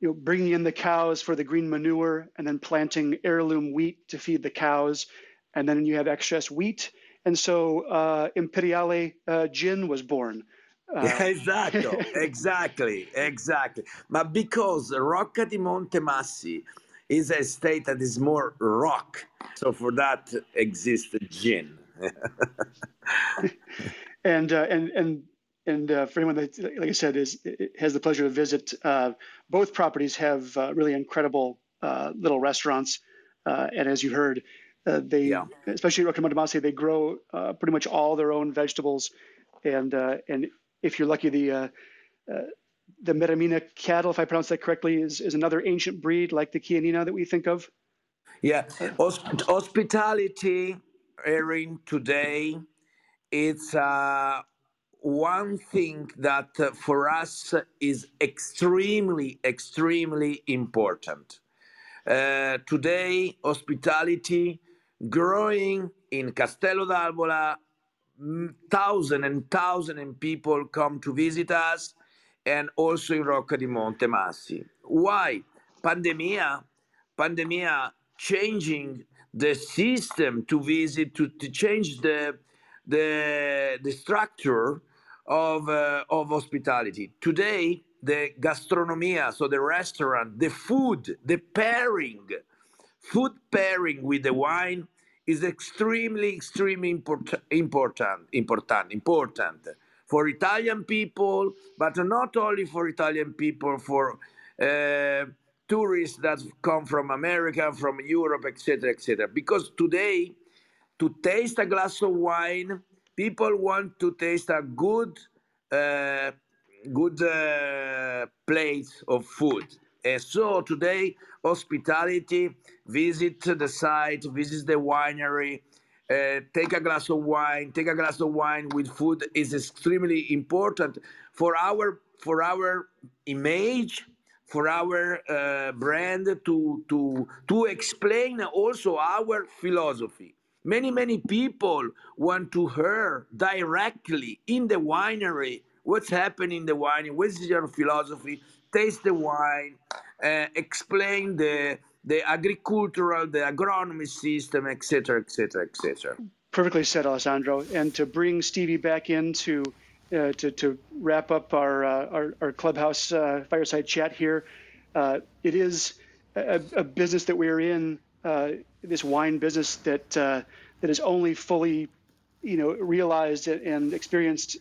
you know, bringing in the cows for the green manure and then planting heirloom wheat to feed the cows. And then you have excess wheat. And so uh, Imperiale uh, gin was born. [LAUGHS] Uh, exactly, exactly, exactly. But because Rocca di Montemassi is a state that is more rock, so for that exists gin. [LAUGHS] and uh, and and and uh, for anyone that, like I said, is has the pleasure to visit, uh, both properties have uh, really incredible uh, little restaurants. Uh, and as you heard, Uh, they, yeah. especially Rocca Montemassi, they grow uh, pretty much all their own vegetables, and uh, and if you're lucky, the uh, uh, the Maremmana cattle, if I pronounce that correctly, is, is another ancient breed like the Chianina that we think of. Yeah, Hosp- hospitality, Erin, today, it's uh, one thing that uh, for us is extremely, extremely important. Uh, today, hospitality growing in Castello d'Albola, thousand and thousand of people come to visit us, and also in Rocca di Montemassi. Why? Pandemia, pandemia changing the system to visit, to, to change the, the, the structure of, uh, of hospitality. Today, the gastronomia, so the restaurant, the food, the pairing, food pairing with the wine is extremely, extremely important, important, important, important for Italian people, but not only for Italian people, for uh, tourists that come from America, from Europe, etc., etc. Because today, to taste a glass of wine, people want to taste a good, uh, good uh, plate of food. And so today, hospitality, visit the site, visit the winery, uh, take a glass of wine, take a glass of wine with food is extremely important for our for our image, for our uh, brand to to to explain also our philosophy. Many many people want to hear directly in the winery what's happening in the winery, what is your philosophy, taste the wine, uh, explain the the agricultural, the agronomy system, etc., etc., etc. Perfectly said, Alessandro. And to bring Stevie back in to uh, to, to wrap up our uh, our, our, clubhouse uh, fireside chat here, uh, it is a, a, business that we're in, this wine business that uh, that is only fully, you know, realized and experienced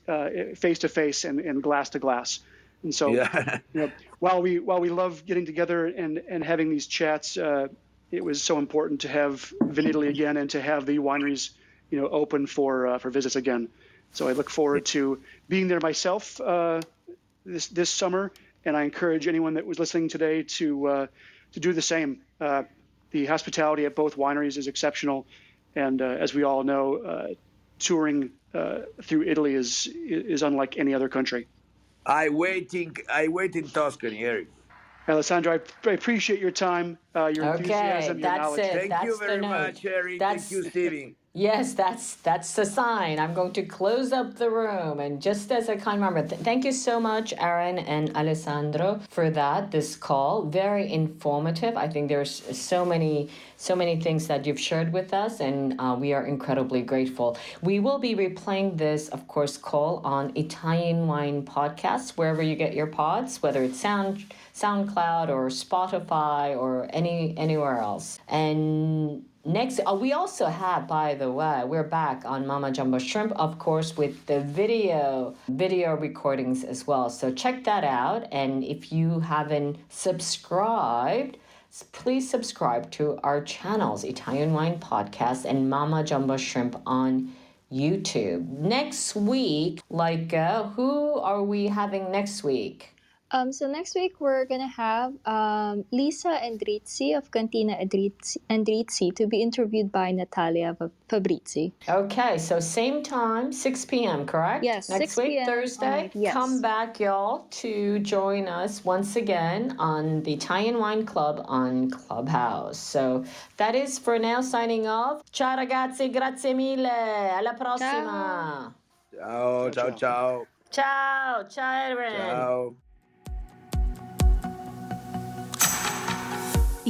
face to face and glass to glass. And so, yeah. you know, while we while we love getting together and and having these chats, uh, it was so important to have Vinitaly again and to have the wineries, you know, open for uh, for visits again. So I look forward to being there myself uh, this this summer, and I encourage anyone that was listening today to uh, to do the same. Uh, the hospitality at both wineries is exceptional, and uh, as we all know, touring through Italy is is unlike any other country. I waiting. I wait in Tuscany, Eric. Alessandro, I, I appreciate your time, uh, your okay, enthusiasm, your knowledge. It. Thank that's you very much, Eric. Thank you, Stevie. Yes, that's that's the sign. I'm going to close up the room, and just as a kind reminder, th- thank you so much, Aaron and Alessandro, for that. This call very informative. I think there's so many so many things that you've shared with us, and uh, we are incredibly grateful. We will be replaying this, of course, call on Italian Wine Podcast wherever you get your pods, whether it's Sound SoundCloud or Spotify or any anywhere else, and Next, uh, we also have, by the way, we're back on Mama Jumbo Shrimp, of course, with the video video recordings as well. So check that out. And if you haven't subscribed, please subscribe to our channels, Italian Wine Podcast and Mama Jumbo Shrimp on YouTube. Next week, like, uh, who are we having next week? Um, so next week we're gonna have um, Lisa Endrizzi of Cantina Endrizzi to be interviewed by Natalia Fabrizi. Okay, so same time, 6 p.m., correct? Yes, next 6 week, p.m. Thursday. yes. Come back, y'all, to join us once again on the Italian Wine Club on Clubhouse. So that is for now signing off. Ciao ragazzi, grazie mille. Alla prossima. Ciao, ciao, ciao. Ciao, ciao, Erin. Ciao.